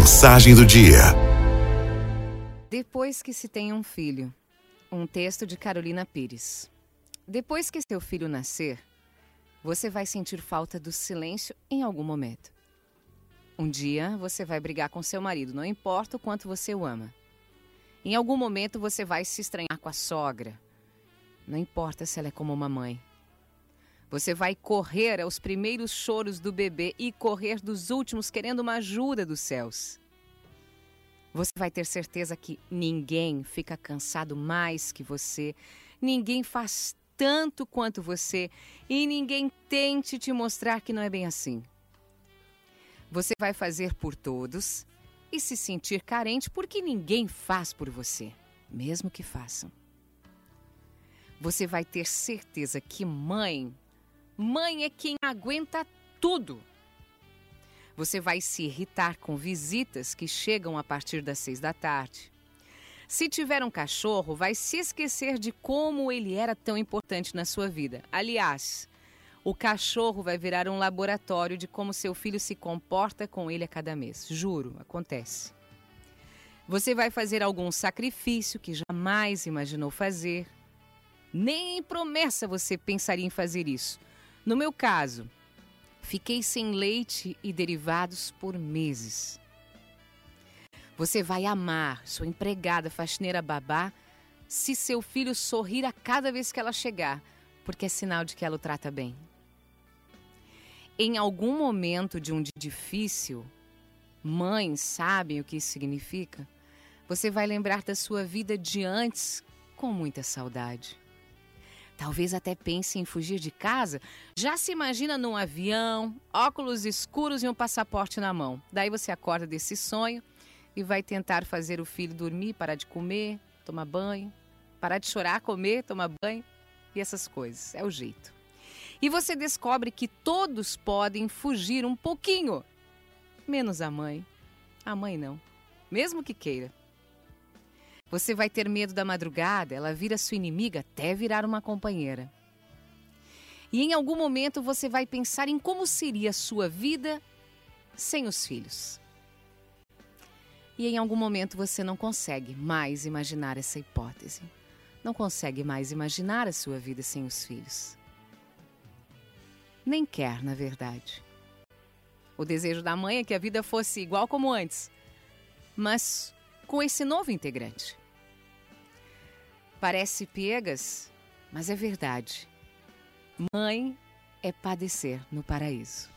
Mensagem do dia. Depois que se tem um filho. Um texto de Carolina Pires. Depois que seu filho nascer, você vai sentir falta do silêncio em algum momento. Um dia você vai brigar com seu marido, não importa o quanto você o ama. Em algum momento você vai se estranhar com a sogra. Não importa se ela é como uma mãe. Você vai correr aos primeiros choros do bebê e correr dos últimos querendo uma ajuda dos céus. Você vai ter certeza que ninguém fica cansado mais que você, ninguém faz tanto quanto você e ninguém tente te mostrar que não é bem assim. Você vai fazer por todos e se sentir carente porque ninguém faz por você, mesmo que façam. Você vai ter certeza que mãe Mãe é quem aguenta tudo. Você vai se irritar com visitas que chegam a partir das seis da tarde. Se tiver um cachorro, vai se esquecer de como ele era tão importante na sua vida. Aliás, o cachorro vai virar um laboratório de como seu filho se comporta com ele a cada mês. Juro, acontece. Você vai fazer algum sacrifício que jamais imaginou fazer. Nem em promessa você pensaria em fazer isso no meu caso, fiquei sem leite e derivados por meses. Você vai amar sua empregada faxineira babá se seu filho sorrir a cada vez que ela chegar, porque é sinal de que ela o trata bem. Em algum momento de um dia difícil, mães sabem o que isso significa. Você vai lembrar da sua vida de antes com muita saudade. Talvez até pense em fugir de casa. Já se imagina num avião, óculos escuros e um passaporte na mão. Daí você acorda desse sonho e vai tentar fazer o filho dormir, parar de comer, tomar banho, parar de chorar, comer, tomar banho e essas coisas. É o jeito. E você descobre que todos podem fugir um pouquinho, menos a mãe. A mãe não, mesmo que queira. Você vai ter medo da madrugada, ela vira sua inimiga até virar uma companheira. E em algum momento você vai pensar em como seria a sua vida sem os filhos. E em algum momento você não consegue mais imaginar essa hipótese. Não consegue mais imaginar a sua vida sem os filhos. Nem quer, na verdade. O desejo da mãe é que a vida fosse igual como antes, mas com esse novo integrante. Parece piegas, mas é verdade. Mãe é padecer no paraíso.